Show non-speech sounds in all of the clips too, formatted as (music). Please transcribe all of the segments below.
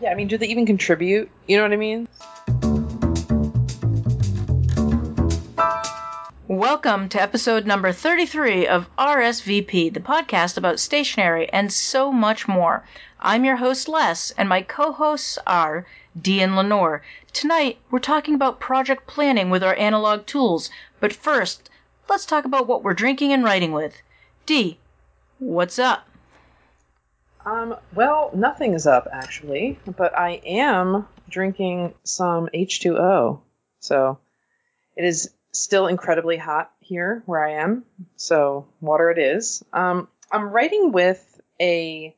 Yeah, I mean, do they even contribute? You know what I mean? Welcome to episode number 33 of RSVP, the podcast about stationery and so much more. I'm your host, Les, and my co hosts are Dee and Lenore. Tonight, we're talking about project planning with our analog tools, but first, let's talk about what we're drinking and writing with. Dee, what's up? Um, well, nothing is up actually, but I am drinking some H2O. So it is still incredibly hot here where I am. So water it is. Um, I'm writing with a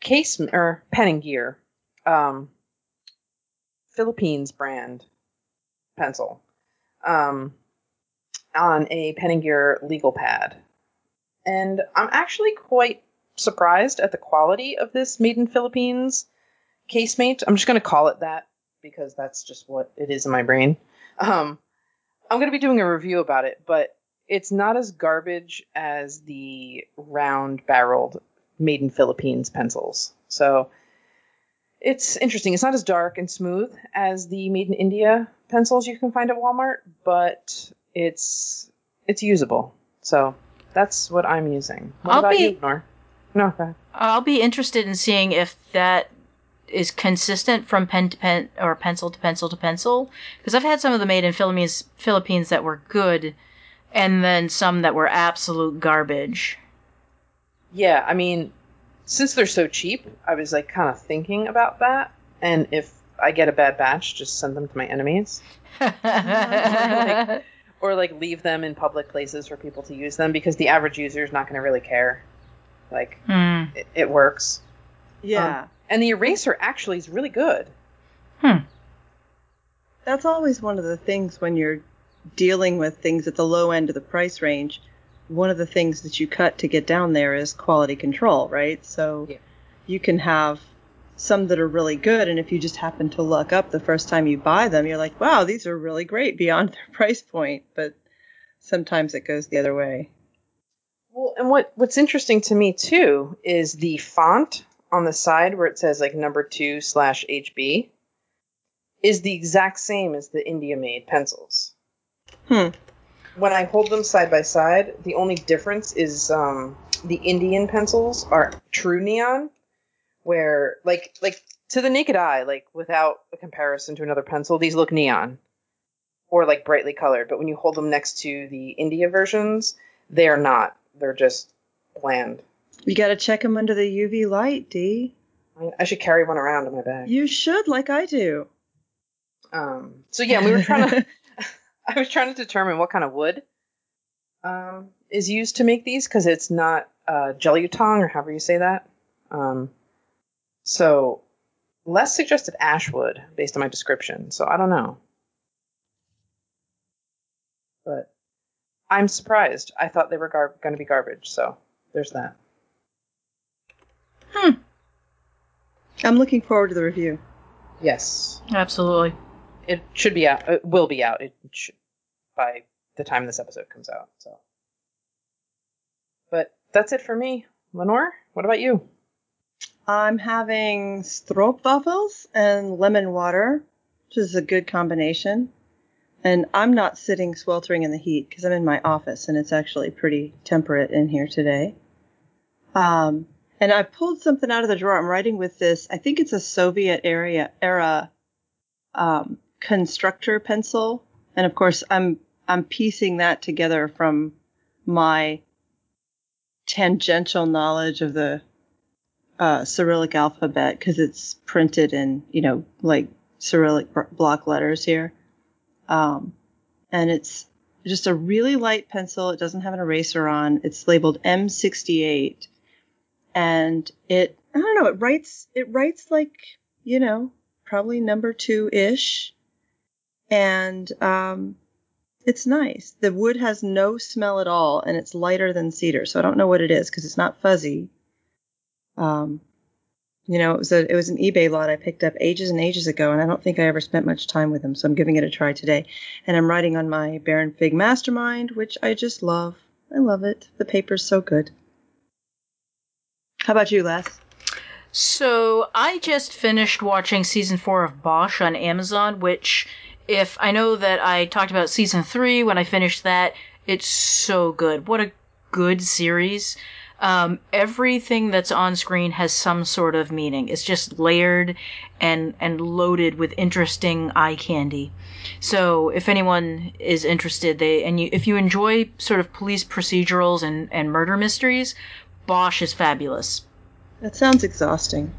case or pen and gear, um, Philippines brand pencil, um, on a pen and gear legal pad. And I'm actually quite surprised at the quality of this made in Philippines casemate. I'm just going to call it that because that's just what it is in my brain. Um, I'm going to be doing a review about it, but it's not as garbage as the round barreled made in Philippines pencils. So it's interesting. It's not as dark and smooth as the made in India pencils you can find at Walmart, but it's it's usable. So that's what I'm using. What I'll about be- you, Nor? No, go. I'll be interested in seeing if that is consistent from pen to pen or pencil to pencil to pencil because I've had some of the made in Philippines Philippines that were good and then some that were absolute garbage. Yeah, I mean, since they're so cheap, I was like kind of thinking about that. And if I get a bad batch, just send them to my enemies. (laughs) or like leave them in public places for people to use them because the average user is not going to really care. Like Hmm. it, it works, Yeah. and the eraser actually is really good. Hmm. That's always one of the things when you're dealing with things at the low end of the price range. One of the things that you cut to get down there is quality control, right? So Yeah. you can have some that are really good, and if you just happen to look up the first time you buy them, you're like, wow, these are really great beyond their (laughs) price point. But sometimes it goes the other way. Well, and what what's interesting to me too is the font on the side where it says like number two slash HB is the exact same as the India made pencils. Hmm. When I hold them side by side, the only difference is um, the Indian pencils are true neon, where like like to the naked eye, like without a comparison to another pencil, these look neon or like brightly colored. But when you hold them next to the India versions, they are not. They're just bland. You got to check them under the UV light, Dee. I- I should carry one around in my bag. You should, like I do. Um, so yeah, we were trying (laughs) to. (laughs) I was trying to determine what kind of wood um, is used to make these because it's not uh, jelutong or however you say that. Um, so Les suggested ash wood based on my description. So I don't know, I'm surprised. I thought they were gar- going to be garbage. So there's that. Hmm. I'm looking forward to the review. Yes, Absolutely. it should be out. It will be out. It should by the time this episode comes out. So, but that's it for me. Lenore, what about you? I'm having stroopwafels and lemon water, which is a good combination. And I'm not sitting sweltering in the heat because I'm in my office and it's actually pretty temperate in here today. Um, and I pulled something out of the drawer. I'm writing with this. I think it's a Soviet area era um, constructor pencil, and of course I'm I'm piecing that together from my tangential knowledge of the uh, Cyrillic alphabet because it's printed in, you know, like Cyrillic block letters here. Um, and it's just a really light pencil. It doesn't have an eraser on. It's labeled M68. And it, I don't know, it writes, it writes like, you know, probably number two ish. And, um, it's nice. The wood has no smell at all, and it's lighter than cedar. So I don't know what it is because it's not fuzzy. Um, you know, it was a it was an eBay lot I picked up ages and ages ago, and I don't think I ever spent much time with them. So I'm giving it a try today, and I'm writing on my Baron Fig Mastermind, which I just love. I love it. The paper's so good. How about you, Les? So I just finished watching season four of Bosch on Amazon, which, if I know that I talked about season three when I finished that, it's so good. What a good series. Um, everything that's on screen has some sort of meaning. It's just layered and and loaded with interesting eye candy. So if anyone is interested, they and you if you enjoy sort of police procedurals and and murder mysteries, Bosch is fabulous. That sounds exhausting.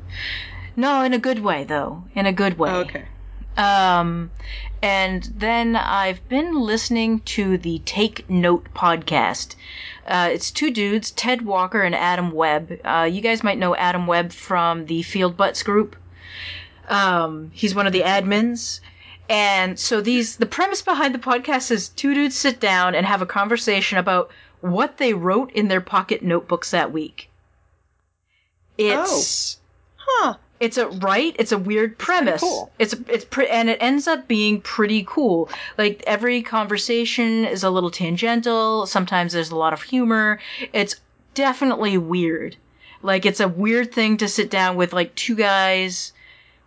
No, in a good way though. In a good way. Oh, okay. Um, and then I've been listening to the Take Note podcast. Uh, it's two dudes, Ted Walker and Adam Webb. Uh, you guys might know Adam Webb from the Field Nuts group. Um, he's one of the admins. And so these, the premise behind the podcast is two dudes sit down and have a conversation about what they wrote in their pocket notebooks that week. It's Huh. It's a right. It's a weird premise. cool. It's it's pre- and it ends up being pretty cool. Like every conversation is a little tangential. Sometimes there's a lot of humor. It's definitely weird. Like it's a weird thing to sit down with like two guys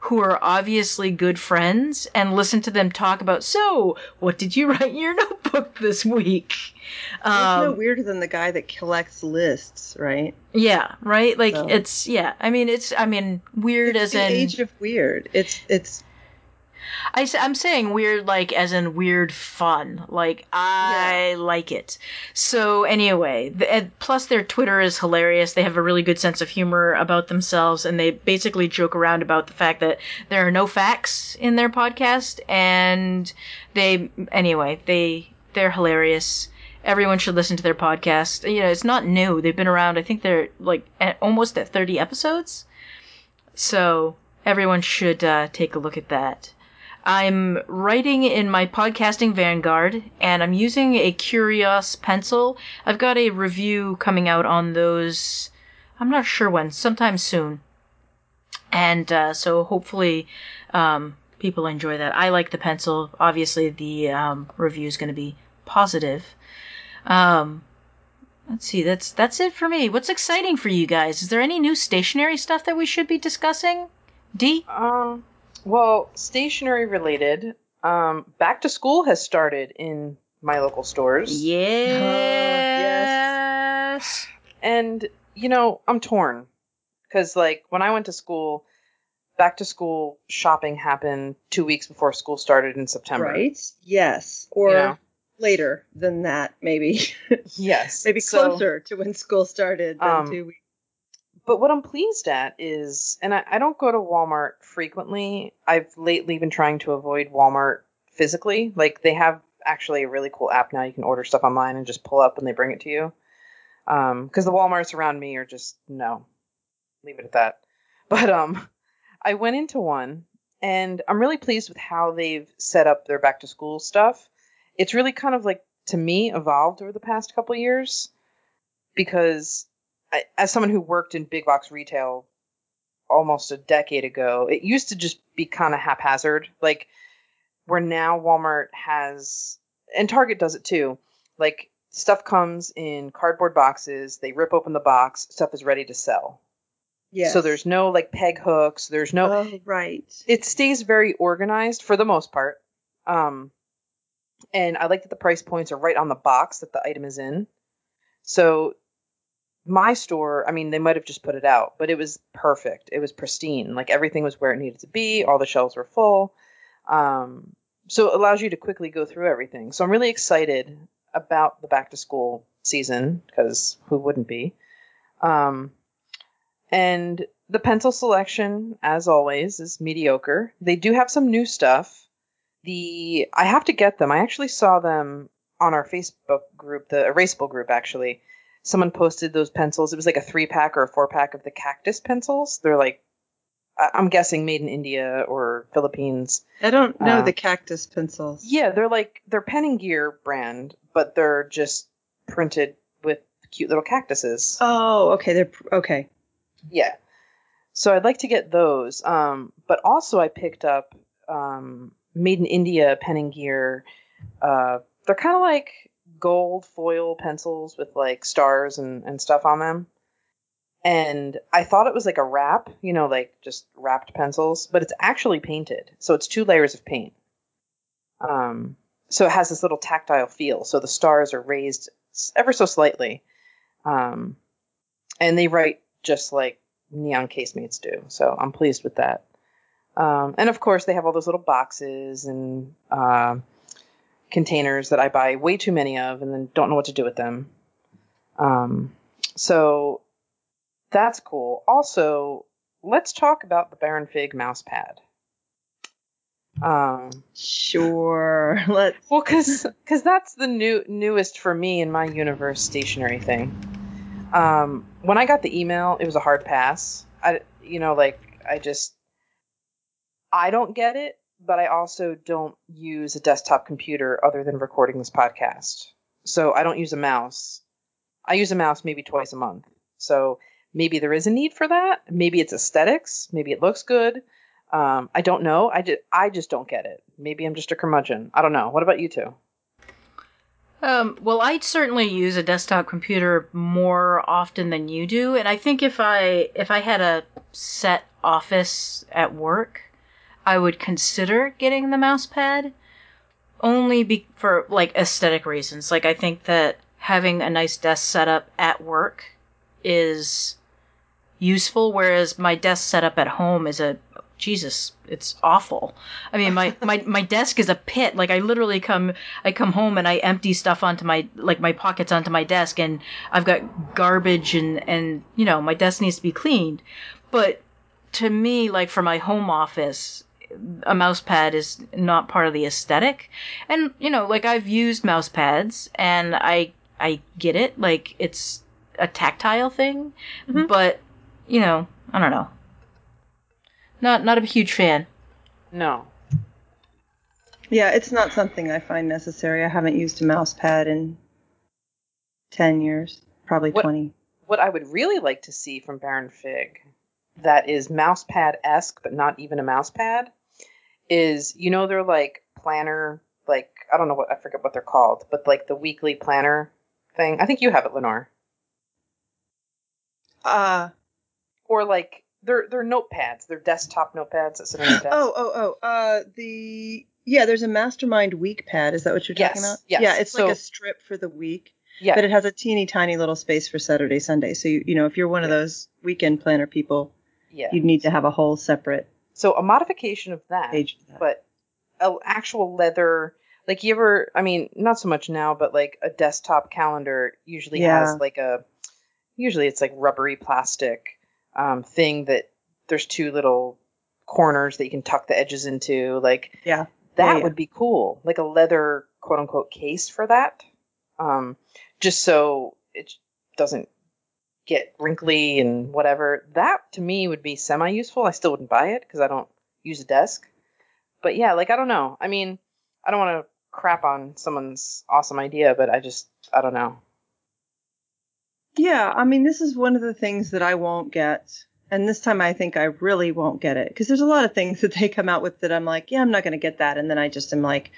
who are obviously good friends and listen to them talk about. So, what did you write in your (laughs) notebook this week? There's no Um, weirder than the guy that collects lists, right? yeah, right. Like So- it's yeah. I mean, it's I mean weird It's as the in age of weird. It's it's I, am saying weird, like, as in weird fun. Like, I like it. So, anyway, the, plus their Twitter is hilarious. They have a really good sense of humor about themselves, and they basically joke around about the fact that there are no facts in their podcast, and they, anyway, they, they're hilarious. Everyone should listen to their podcast. You know, it's not new. They've been around, I think they're, like, at, almost at 30 episodes. So, everyone should uh, take a look at that. I'm writing in my podcasting Vanguard, and I'm using a Curios pencil. I've got a review coming out on those. I'm not sure when, sometime soon. And uh, so hopefully um, people enjoy that. I like the pencil. Obviously, the um, review is going to be positive. Um, let's see. That's that's it for me. What's exciting for you guys? Is there any new stationary stuff that we should be discussing? Dee. Um, well, stationery related. Um, back to school has started in my local stores. Yes. And, you know, I'm torn. Because, like, when I went to school, back to school shopping happened two weeks before school started in September. right. Yes, or Yeah. later than that, maybe. (laughs) Yes. maybe So- closer to when school started than Um, two weeks. But what I'm pleased at is, and I, I don't go to Walmart frequently. I've lately been trying to avoid Walmart physically. Like they have actually a really cool app now. You can order stuff online and just pull up and they bring it to you. Um, because the WalMarts around me are just no, leave it at that. (laughs) But um, I went into one and I'm really pleased with how they've set up their back to school stuff. It's really kind of like to me evolved over the past couple years because I, as someone who worked in big box retail almost a decade ago, it used to just be kind of haphazard. Like where now Walmart has, and Target does it too. Like stuff comes in cardboard boxes, they rip open the box, stuff is ready to sell. Yes. So there's no like peg hooks, there's no. Oh, right. It stays very organized for the most part. Um, and I like that the price points are right on the box that the item is in. So my store, I mean, they might have just put it out, but it was perfect. It was pristine. Like everything was where it needed to be. All the shelves were full. Um, so it allows you to quickly go through everything. So I'm really excited about the back to school season because who wouldn't be? Um, and the pencil selection, as always, is mediocre. They do have some new stuff. The I have to get them. I actually saw them on our Facebook group, the Erasable group, actually someone posted those pencils. It was like a three pack or a four pack of the cactus pencils. They're like, I'm guessing made in India or Philippines. I don't know Uh, the cactus pencils. Yeah, they're like they're Pen and Gear brand, but they're just printed with cute little cactuses. Oh, okay. They're okay. Yeah. So I'd like to get those. Um, but also I picked up um, made in India Pen and Gear. Uh, they're kind of like gold foil pencils with like stars and, and stuff on them. and I thought it was like a wrap, you know, like just wrapped pencils, but it's actually painted. So it's two layers of paint. Um, so it has this little tactile feel. So the stars are raised ever so slightly. Um, and they write just like neon casemates do. So I'm pleased with that. Um, and of course, they have all those little boxes and uh, containers that I buy way too many of and then don't know what to do with them. Um, so that's cool. Also, let's talk about the Baron Fig mouse pad. Um, Sure. (laughs) Let's. well, because cause that's the new newest for me in my universe stationary thing. Um, when I got the email, it was a hard pass. I, you know, like I just, I don't get it, but I also don't use a desktop computer other than recording this podcast. So I don't use a mouse. I use a mouse maybe twice a month. So maybe there is a need for that. Maybe it's aesthetics. Maybe it looks good. Um, I don't know. I just, I just don't get it. Maybe I'm just a curmudgeon. I don't know. What about you two? Um, well, I certainly use a desktop computer more often than you do, and I think if I if I had a set office at work, I would consider getting the mouse pad only be for like aesthetic reasons. Like I think that having a nice desk setup at work is useful, whereas my desk setup at home is a Jesus, it's awful. I mean, my, my, my desk is a pit. Like I literally come, I come home and I empty stuff onto my, like my pockets onto my desk and I've got garbage and, and, you know, my desk needs to be cleaned. But to me, like for my home office, a mouse pad is not part of the aesthetic. And, you know, like I've used mouse pads and I, I get it. Like it's a tactile thing, Mhm. but, you know, I don't know. Not, not a huge fan. No. Yeah, it's not something I find necessary. I haven't used a mouse pad in 10 years, probably What- 20. What I would really like to see from Baron Fig that is mousepad esque, but not even a mousepad, is you know they're like planner, like I don't know what I forget what they're called, but like the weekly planner thing. I think you have it, Lenore. Uh, Or like they're they're notepads. They're desktop notepads that sit on your desk. oh, oh, oh. Uh, the yeah, there's a Mastermind week pad. Is that what you're talking Yes, about? yes. Yeah, it's So- like a strip for the week, yeah. but it has a teeny tiny little space for Saturday, Sunday. So you, you know, if you're one of those weekend planner people, yeah. you'd need to have a whole separate So a modification of that, that. but a actual leather like you ever i mean not so much now but like a desktop calendar usually Yeah. has like a usually it's like rubbery plastic um, thing that there's two little corners that you can tuck the edges into like yeah, that Yeah, yeah. would be cool like a leather quote unquote case for that um, just so it doesn't get wrinkly and whatever that to me would be semi useful i still wouldn't buy it because i don't use a desk but yeah like i don't know i mean i don't want to crap on someone's awesome idea but i just i don't know Yeah, I mean, this is one of the things that I won't get. And this time I think I really won't get it because there's a lot of things (laughs) that they come out with that I'm like, yeah, I'm not going to get that. And then I just am like,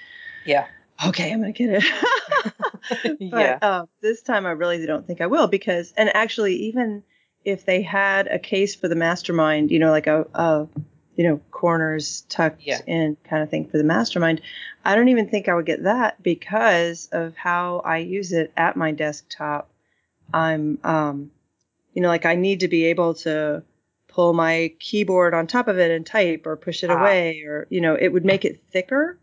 yeah okay, I'm going to get it. (laughs) (laughs) (laughs) but yeah uh, this time I really don't think I will because, and actually, even if they had a case for the mastermind, you know, like a, a you know, corners tucked Yeah. in kind of thing for the mastermind, I don't even think I would get that because of how I use it at my desktop. I'm, um, you know, like I need to be able to pull my keyboard on top of it and type or push it Ah. away or, you know, it would make it thicker.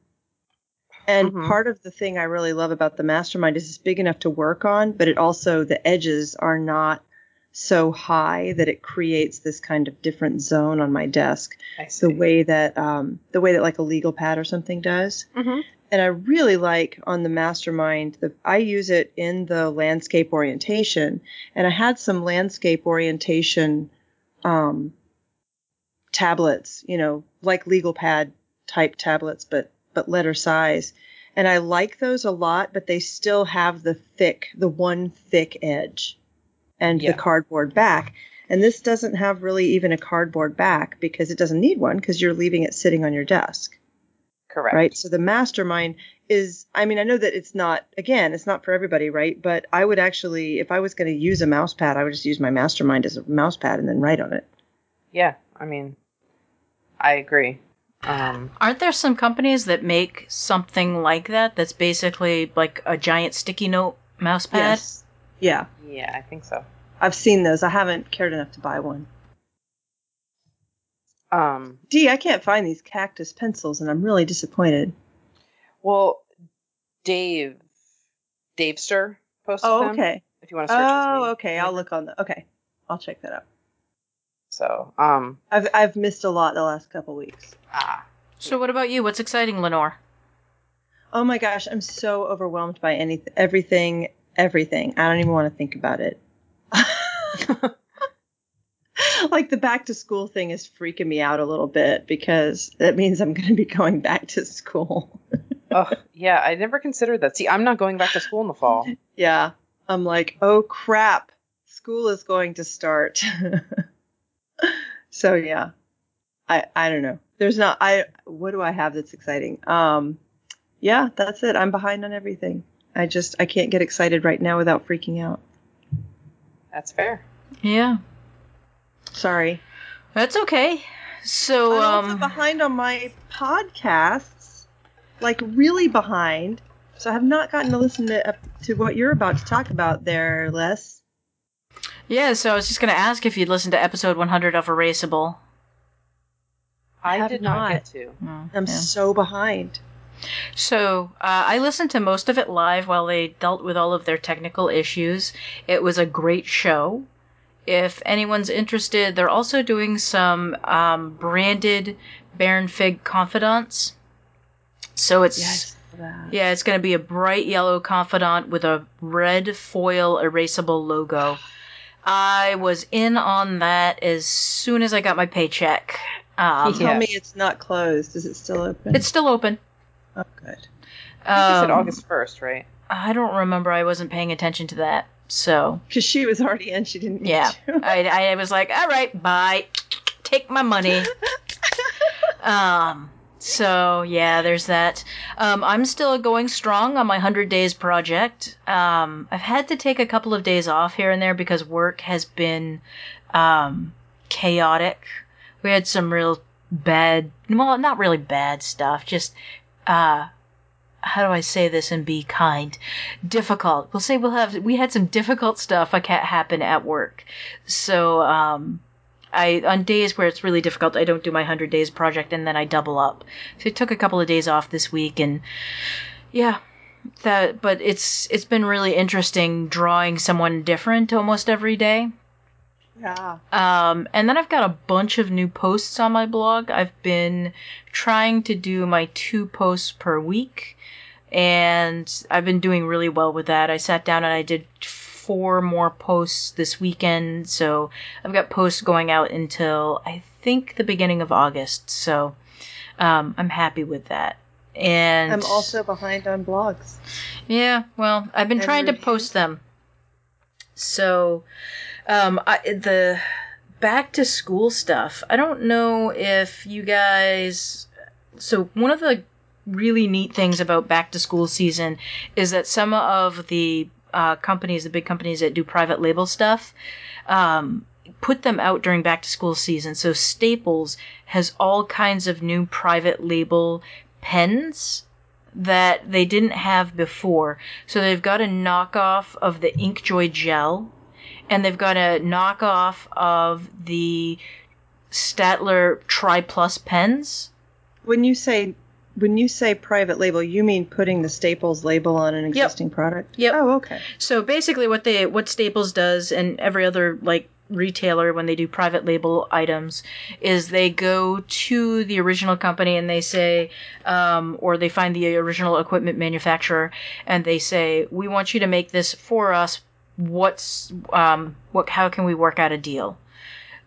And Mhm. part of the thing I really love about the mastermind is it's big enough to work on, but it also, the edges are not so high that it creates this kind of different zone on my desk. i see The way that, um, the way that like a legal pad or something does Mhm. and I really like on the mastermind the I use it in the landscape orientation and I had some landscape orientation um, tablets you know like legal pad type tablets but but letter size and I like those a lot but they still have the thick the one thick edge and Yeah. the cardboard back and this doesn't have really even a cardboard back because it doesn't need one because you're leaving it sitting on your desk correct right? So the mastermind is I mean, I know that it's not again, it's not for everybody, right? But I would actually if I was going to use a mouse pad, I would just use my mastermind as a mouse pad and then write on it. Yeah, I mean, I agree. Um, Aren't there some companies that make something like that that's basically like a giant sticky note mouse pad? Yes. Yeah. yeah, I think so. I've seen those. I haven't cared enough to buy one. Um, Dee, I can't find these cactus pencils and I'm really disappointed. well, Dave, Davester posted Oh, them. okay. If you want to search. Oh, okay. I'll look on the Okay. I'll check that out. So, um, I've I've missed a lot the last couple weeks. ah, So what about you? What's exciting, Lenore? Oh my gosh, I'm so overwhelmed by anything, everything, everything. I don't even want to think about it. (laughs) like the back to school thing is freaking me out a little bit because that means I'm going to be going back to school. (laughs) oh, yeah, I never considered that. See, I'm not going back to school in the fall. (laughs) yeah, I'm like, oh crap, school is going to start. So yeah, I I don't know. There's not I. What do I have that's exciting? Um, yeah, that's it. I'm behind on everything. I just I can't get excited right now without freaking out. That's fair. Yeah, Sorry. that's okay. So I'm also um, behind on my podcasts, like really behind. So I have not gotten to listen to to what you're about to talk about there, Les. Yeah. So I was just gonna ask if you'd listened to episode 100 of Erasable. I have did not, not. get to. Mm, I'm yeah. so behind. So uh, I listened to most of it live while they dealt with all of their technical issues. It was a great show. If anyone's interested, they're also doing some um, branded Baron Fig confidants. So it's Yes. yeah, it's going to be a bright yellow confidant with a red foil erasable logo. (gasps) (gasps) I was in on that as soon as I got my paycheck. Um, Tell Yeah. me it's not closed. Is it still open? It's still open. oh, good. I think you said Um, August 1st, right? I don't remember. I wasn't paying attention to that. So Because she was already in. She didn't need yeah, to. (laughs) I, I was like, all right, bye. Take my money. (laughs) um. So yeah, there's that. Um, I'm still going strong on my hundred days project. Um, I've had to take a couple of days off here and there because work has been um, chaotic. We had some real bad, well, not really bad stuff, just uh, how do I say this and be kind? Difficult. We'll say we'll have we had some difficult stuff like ha- happen at work. So um I on days where it's really difficult, I don't do my 100 days project and then I double up. So I took a couple of days off this week and yeah, that but it's it's been really interesting drawing someone different almost every day. Yeah. Um, and then I've got a bunch of new posts on my blog. I've been trying to do my two posts per week, and I've been doing really well with that. I sat down and I did four more posts this weekend, so I've got posts going out until I think the beginning of August. So um, I'm happy with that. And I'm also behind on blogs. yeah, well, I've been And trying to post them. So, um, I, the back to school stuff. I don't know if you guys. So one of the really neat things about back to school season is that some of the uh, companies, the big companies that do private label stuff, um, put them out during back to school season. So Staples has all kinds of new private label pens that they didn't have before. So they've got a knockoff of the Inkjoy gel, and they've got a knockoff of the Staedtler Tri Plus pens. When you say when you say private label, you mean putting the Staples label on an existing product? Yep. Oh, okay. So basically, what they what Staples does, and every other like retailer when they do private label items, is they go to the original company and they say, um, or they find the original equipment manufacturer and they say, we want you to make this for us. What's um, what? How can we work out a deal?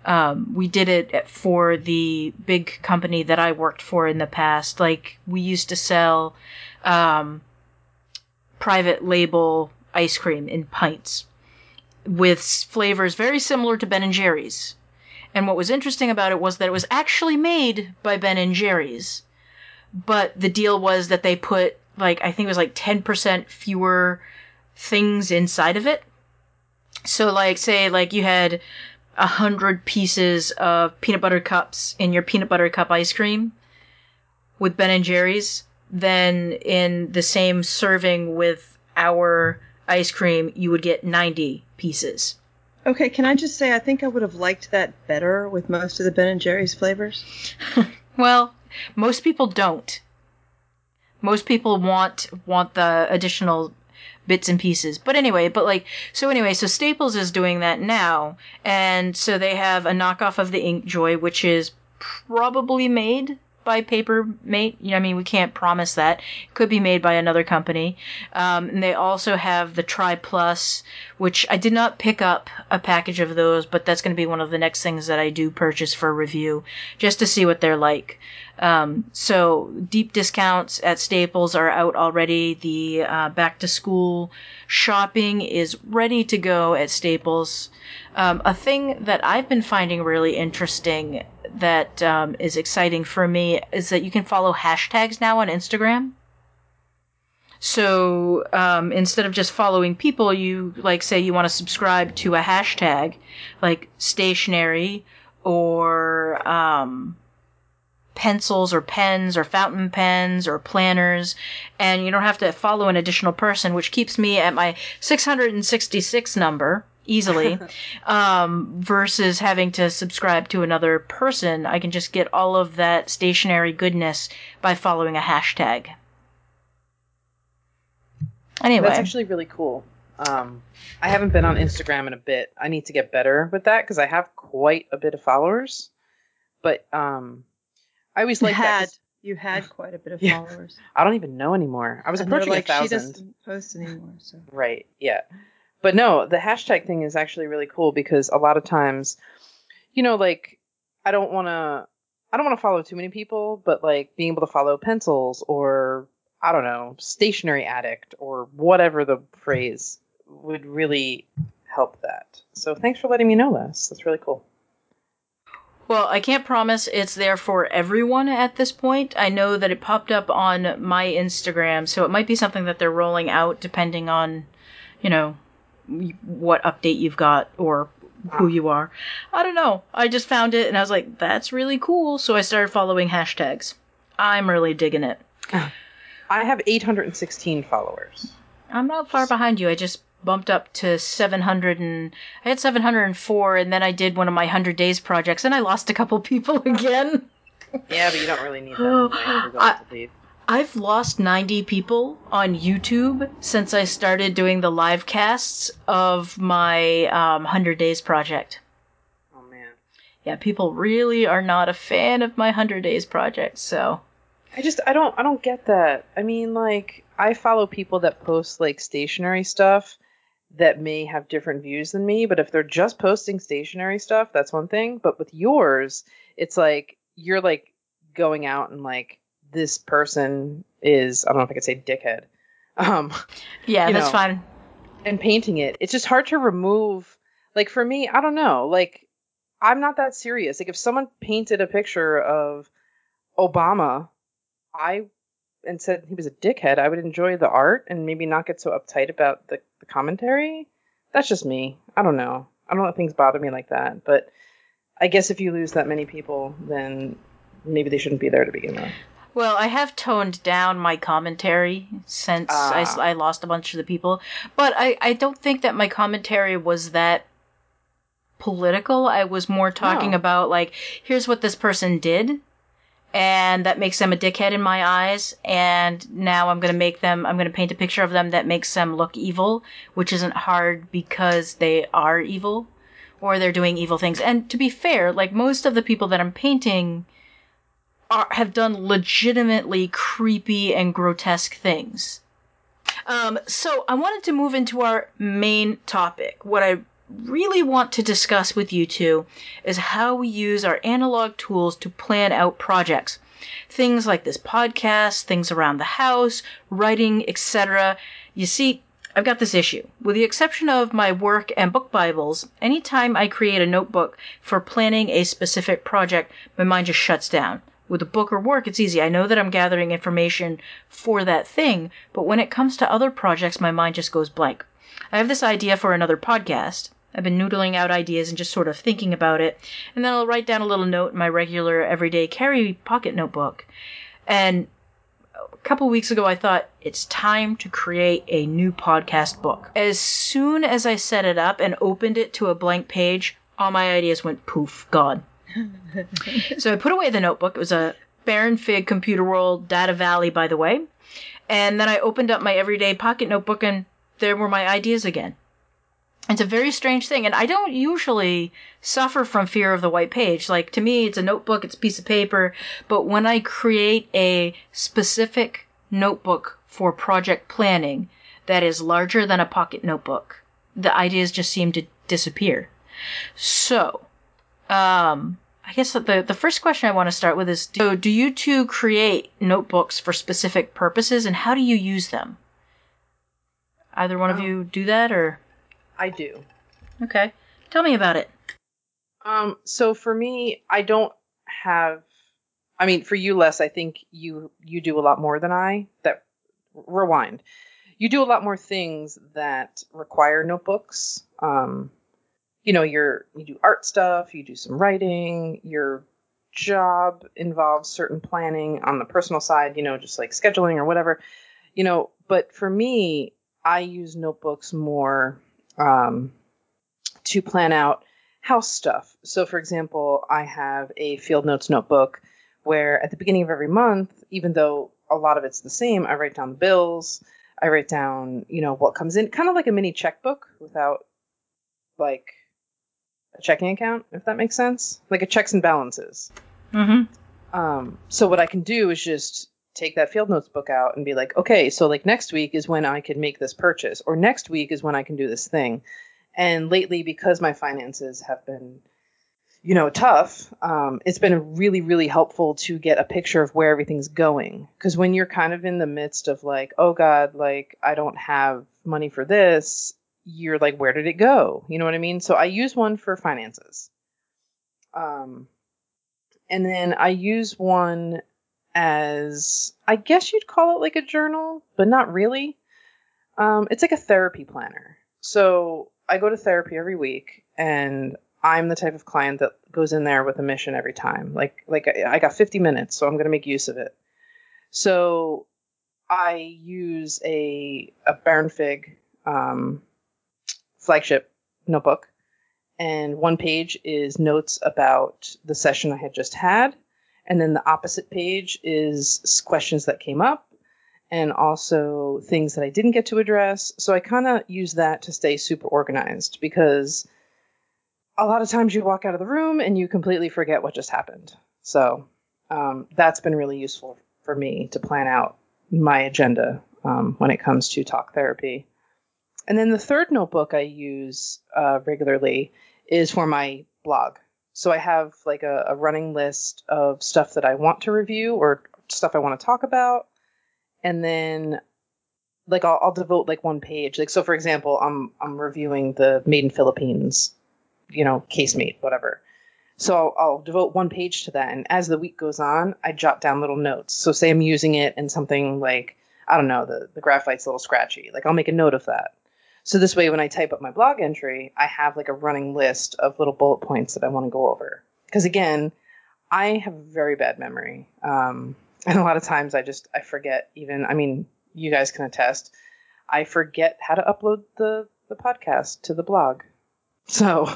Um, we did it for the big company that I worked for in the past. Like we used to sell um, private label ice cream in pints with flavors very similar to Ben and Jerry's. And what was interesting about it was that it was actually made by Ben and Jerry's. But the deal was that they put like I think it was like 10% fewer things inside of it. So like say like you had a hundred pieces of peanut butter cups in your peanut butter cup ice cream with Ben and Jerry's, then in the same serving with our ice cream, you would get 90 pieces. Okay, can I just say I think I would have liked that better with most of the Ben and Jerry's flavors. (laughs) Well, most people don't. Most people want want the additional bits and pieces. But anyway, but like so anyway, so Staples is doing that now, and so they have a knockoff of the Inkjoy, which is probably made by Papermate. You know, I mean, we can't promise that. It could be made by another company. Um, and they also have the Tri Plus, which I did not pick up a package of those, but that's going to be one of the next things that I do purchase for review, just to see what they're like. Um, so deep discounts at Staples are out already. The uh, back to school shopping is ready to go at Staples. Um, a thing that I've been finding really interesting that um, is exciting for me is that you can follow hashtags now on Instagram. So um, instead of just following people, you like say you want to subscribe to a hashtag like stationery or um, pencils or pens or fountain pens or planners, and you don't have to follow an additional person, which keeps me at my 666 number easily (laughs) um, versus having to subscribe to another person. I can just get all of that stationary goodness by following a hashtag. Anyway, That's actually really cool. Um, I haven't been on Instagram in a bit. I need to get better with that because I have quite a bit of followers. But um, I always like that. had 'cause you had (laughs) quite a bit of Yeah. followers. I don't even know anymore. I was And approaching like, a She thousand. doesn't post anymore, so Right. Yeah. But no, the hashtag thing is actually really cool because a lot of times, you know, like I don't want to, I don't want to follow too many people, but like being able to follow pencils or I don't know, stationary addict or whatever the phrase would really help that. So thanks for letting me know this. That's really cool. Well, I can't promise it's there for everyone at this point. I know that it popped up on my Instagram, so it might be something that they're rolling out depending on, you know, what update you've got or who ah. you are. I don't know. I just found it and I was like, that's really cool. So I started following hashtags. I'm really digging it. (sighs) I have 816 followers. I'm not far behind you. I just bumped up to 700 and I had 704 and then I did one of my 100 days projects and I lost a couple (laughs) people again. Yeah, but you don't really need that anyway if I- to leave. I've lost 90 people on YouTube since I started doing the live casts of my um, 100 Days project. Oh man. Yeah, people really are not a fan of my 100 Days project, so. I just I don't I don't get that. I mean like I follow people that post like stationary stuff that may have different views than me, but if they're just posting stationary stuff, that's one thing, but with yours, it's like you're like going out and like this person is I don't know if I could say dickhead. Um Yeah, that's know. fine. and painting it. It's just hard to remove. Like for me, I don't know. Like I'm not that serious. Like if someone painted a picture of Obama, I and said he was a dickhead, I would enjoy the art and maybe not get so uptight about the, the commentary. That's just me. I don't know. I don't let things bother me like that. But I guess if you lose that many people, then maybe they shouldn't be there to begin with. Well, I have toned down my commentary since I, s- Ah. I lost a bunch of the people, but I, I don't think that my commentary was that political. I was more talking No. about, like, here's what this person did, and that makes them a dickhead in my eyes, and now I'm gonna make them, I'm gonna paint a picture of them that makes them look evil, which isn't hard because they are evil, or they're doing evil things. And to be fair, like, most of the people that I'm painting are, have done legitimately creepy and grotesque things. Um, so I wanted to move into our main topic. What I really want to discuss with you two is how we use our analog tools to plan out projects. Things like this podcast, things around the house, writing, etc. You see, I've got this issue. With the exception of my work and book Bibles, anytime I create a notebook for planning a specific project, my mind just shuts down. With a book or work, it's easy. I know that I'm gathering information for that thing, but when it comes to other projects, my mind just goes blank. I have this idea for another podcast. I've been noodling out ideas and just sort of thinking about it, and then I'll write down a little note in my regular everyday carry pocket notebook. And a couple weeks ago, I thought it's time to create a new podcast book. As soon as I set it up and opened it to a blank page, all my ideas went poof, gone. So I put away the notebook. It was a Baron Fig Computer World Data Valley, by the way. And then I opened up my everyday pocket notebook and there were my ideas again. It's a very strange thing, and I don't usually suffer from fear of the white page. Like, to me, it's a notebook, it's a piece of paper, but when I create a specific notebook for project planning that is larger than a pocket notebook, the ideas just seem to disappear. So, um, I guess the the first question I want to start with is: do, do you two create notebooks for specific purposes, and how do you use them? Either one of Um, you do that, or I do. okay, tell me about it. Um, so for me, I don't have. I mean, for you, Les, I think you you do a lot more than I. That rewind. You do a lot more things that require notebooks. Um, you know, you're you do art stuff, you do some writing. Your job involves certain planning on the personal side. You know, just like scheduling or whatever. You know, but for me, I use notebooks more um, to plan out house stuff. So, for example, I have a field notes notebook where at the beginning of every month, even though a lot of it's the same, I write down the bills. I write down, you know, what comes in, kind of like a mini checkbook without like a checking account, if that makes sense, like a checks and balances. Mm-hmm. Um, so what I can do is just take that field notes book out and be like, okay, so like next week is when I can make this purchase, or next week is when I can do this thing. And lately, because my finances have been, you know, tough, um, it's been really, really helpful to get a picture of where everything's going. Because when you're kind of in the midst of like, oh God, like I don't have money for this, you're like, where did it go? You know what I mean? So I use one for finances. Um, and then I use one as I guess you'd call it like a journal, but not really. Um, it's like a therapy planner. So I go to therapy every week, and I'm the type of client that goes in there with a mission every time. Like like I, got 50 minutes, so I'm gonna make use of it. So I use a a Baron Fig um, flagship notebook, and one page is notes about the session I had just had, and then the opposite page is questions that came up, and also things that I didn't get to address. So I kind of use that to stay super organized because a lot of times you walk out of the room and you completely forget what just happened. So um, that's been really useful for me to plan out my agenda um, when it comes to talk therapy. And then the third notebook I use uh, regularly is for my blog. So I have like a, a running list of stuff that I want to review or stuff I want to talk about. And then like I'll, I'll devote like one page. Like so for example, I'm I'm reviewing the Made in Philippines, you know, casemate, whatever. So I'll, I'll devote one page to that. And as the week goes on, I jot down little notes. So say I'm using it and something like, I don't know, the, the graphite's a little scratchy. Like I'll make a note of that. So this way, when I type up my blog entry, I have like a running list of little bullet points that I want to go over. Because again, I have very bad memory. Um, and a lot of times I just, I forget even, I mean, you guys can attest, I forget how to upload the, the podcast to the blog. So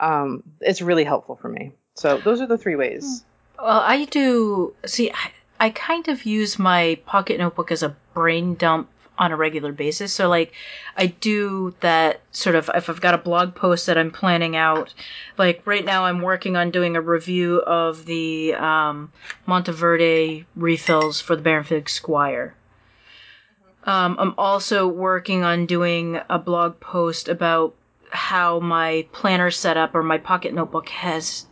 um, it's really helpful for me. So those are the three ways. Well, I do. See, I, I kind of use my pocket notebook as a brain dump on a regular basis. So, like, I do that sort of if I've got a blog post that I'm planning out. Like, right now, I'm working on doing a review of the um, Monteverde refills for the Baron Fig Squire. Um, I'm also working on doing a blog post about how my planner setup or my pocket notebook has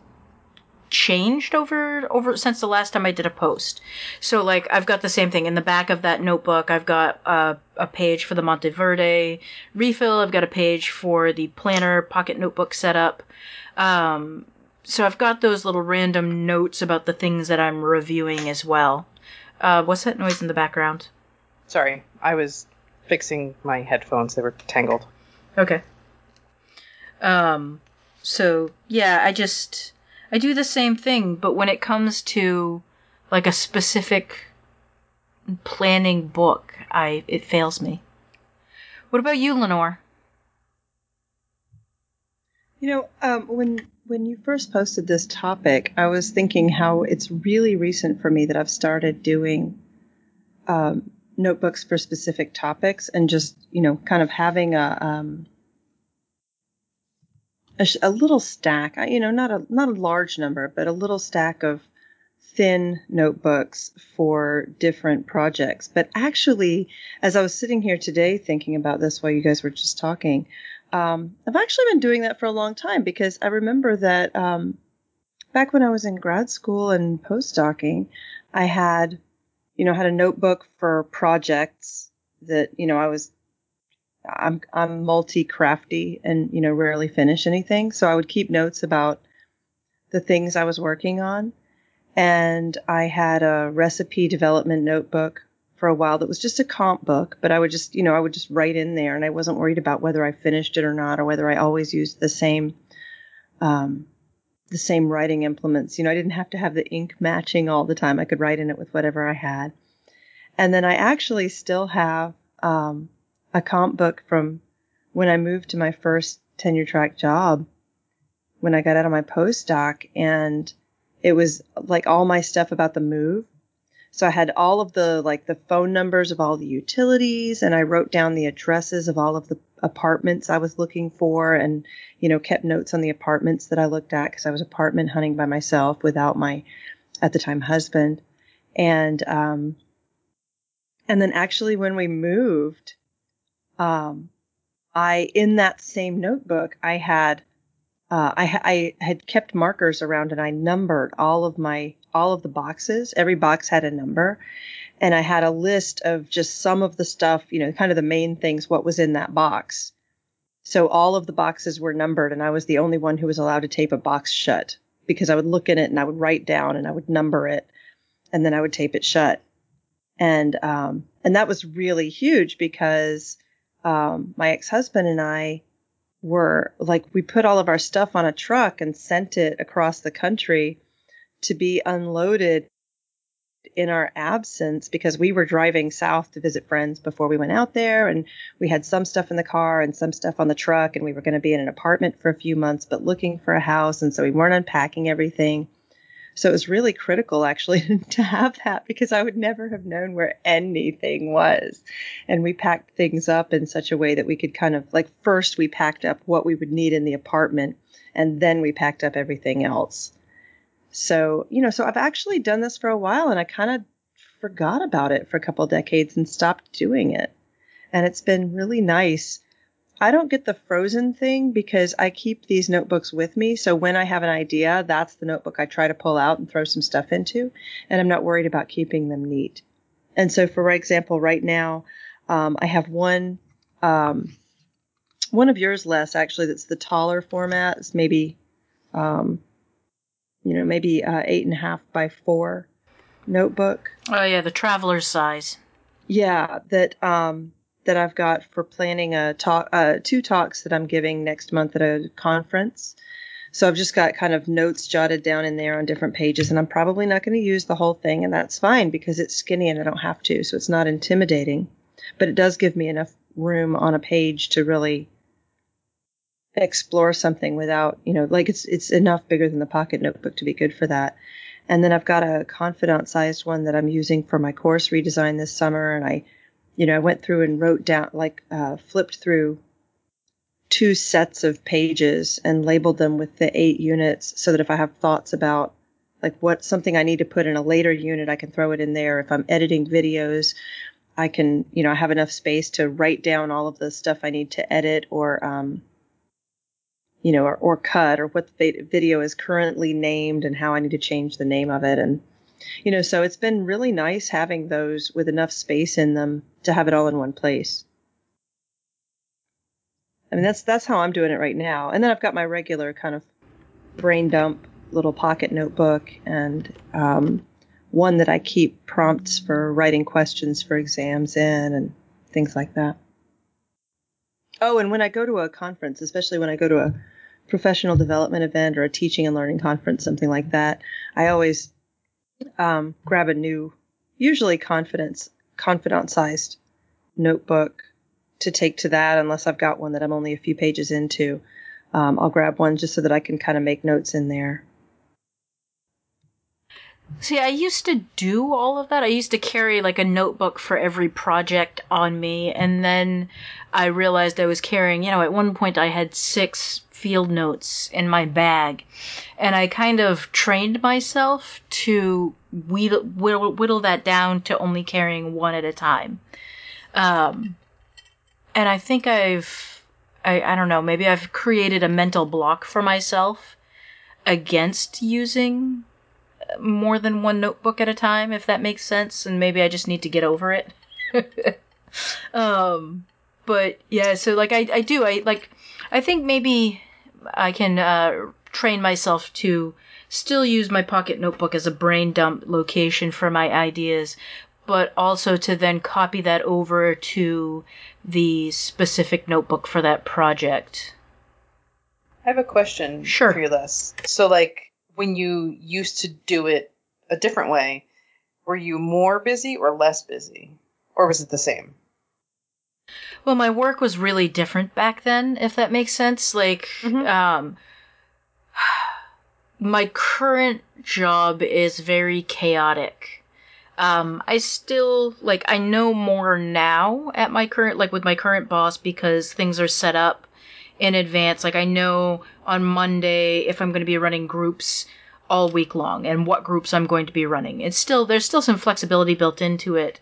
changed over over since the last time I did a post. So like I've got the same thing in the back of that notebook. I've got a, a page for the Monteverde refill. I've got a page for the planner pocket notebook setup. Um, so I've got those little random notes about the things that I'm reviewing as well. Uh, what's that noise in the background? Sorry, I was fixing my headphones. They were tangled. Okay. Um, so yeah, I just I do the same thing, but when it comes to like a specific planning book, I it fails me. What about you, Lenore? You know, um, when when you first posted this topic, I was thinking how it's really recent for me that I've started doing um, notebooks for specific topics and just you know kind of having a um, a, a, little stack you know not a not a large number but a little stack of thin notebooks for different projects. But actually as i was sitting here today thinking about this while you guys were just talking um, i've actually been doing that for a long time because i remember that um, back when i was in grad school and postdocing i had you know, had a notebook for projects that, you know, I was I'm I'm multi crafty and, you know, rarely finish anything. So I would keep notes about the things I was working on. And I had a recipe development notebook for a while that was just a comp book, but I would just, you know, I would just write in there and I wasn't worried about whether I finished it or not or whether I always used the same um, the same writing implements. You know, I didn't have to have the ink matching all the time. I could write in it with whatever I had. And then I actually still have um, a comp book from when I moved to my first tenure track job when I got out of my postdoc. And it was like all my stuff about the move. So I had all of the like the phone numbers of all the utilities and I wrote down the addresses of all of the apartments I was looking for and, you know, kept notes on the apartments that I looked at because I was apartment hunting by myself without my, at the time, husband. And, um, and then actually when we moved, um, I, in that same notebook, I had, uh, I, I had kept markers around and I numbered all of my, all of the boxes. Every box had a number and I had a list of just some of the stuff, you know, kind of the main things, what was in that box. So all of the boxes were numbered, and I was the only one who was allowed to tape a box shut because I would look in it and I would write down and I would number it, and then I would tape it shut. And um, and that was really huge because um, my ex husband and I were like we put all of our stuff on a truck and sent it across the country to be unloaded in our absence because we were driving south to visit friends before we went out there and we had some stuff in the car and some stuff on the truck and we were going to be in an apartment for a few months but looking for a house and so we weren't unpacking everything so it was really critical actually (laughs) to have that because I would never have known where anything was. And we packed things up in such a way that we could kind of like first we packed up what we would need in the apartment and then we packed up everything else. So, you know, so I've actually done this for a while and I kind of forgot about it for a couple decades and stopped doing it. And it's been really nice. I don't get the frozen thing because I keep these notebooks with me. So when I have an idea, that's the notebook I try to pull out and throw some stuff into. And I'm not worried about keeping them neat. And so, for example, right now, um, I have one, um, one of yours, Les, actually, that's the taller format. It's maybe um, you know, maybe uh, eight and a half by four notebook. Oh yeah, the traveler's size. Yeah, that um, that I've got for planning a talk, uh, two talks that I'm giving next month at a conference. So I've just got kind of notes jotted down in there on different pages, and I'm probably not going to use the whole thing, and that's fine because it's skinny and I don't have to, so it's not intimidating. But it does give me enough room on a page to really explore something without, you know, like it's it's enough bigger than the pocket notebook to be good for that. And then I've got a confidant sized one that I'm using for my course redesign this summer. And I, you know, I went through and wrote down, like, uh, flipped through two sets of pages and labeled them with the eight units so that if I have thoughts about like what something I need to put in a later unit, I can throw it in there. If I'm editing videos, I can, you know, I have enough space to write down all of the stuff I need to edit or, um, you know, or, or cut or what the video is currently named and how I need to change the name of it. And, you know, so it's been really nice having those with enough space in them to have it all in one place. I mean, that's, that's how I'm doing it right now. And then I've got my regular kind of brain dump little pocket notebook and um, one that I keep prompts for writing questions for exams in and things like that. Oh, and when I go to a conference, especially when I go to a professional development event or a teaching and learning conference, something like that, I always um, grab a new, usually confidence confidant sized notebook to take to that unless I've got one that I'm only a few pages into. Um, I'll grab one just so that I can kind of make notes in there. See, I used to do all of that. I used to carry like a notebook for every project on me, and then I realized I was carrying, you know, at one point I had six field notes in my bag, and I kind of trained myself to whittle, whittle, that down to only carrying one at a time. Um, and I think I've, I, I don't know, maybe I've created a mental block for myself against using more than one notebook at a time, if that makes sense, and maybe I just need to get over it. (laughs) um, but yeah, so like I, I do, I like, I think maybe I can uh, train myself to still use my pocket notebook as a brain dump location for my ideas, but also to then copy that over to the specific notebook for that project. I have a question Sure. for you, Les. So, like, when you used to do it a different way, were you more busy or less busy? Or was it the same? Well, my work was really different back then, if that makes sense. Like, Mhm. um, (sighs) my current job is very chaotic. Um, I still, like, I know more now at my current, like, with my current boss because things are set up in advance. Like, I know on Monday if I'm going to be running groups all week long and what groups I'm going to be running. It's still, there's still some flexibility built into it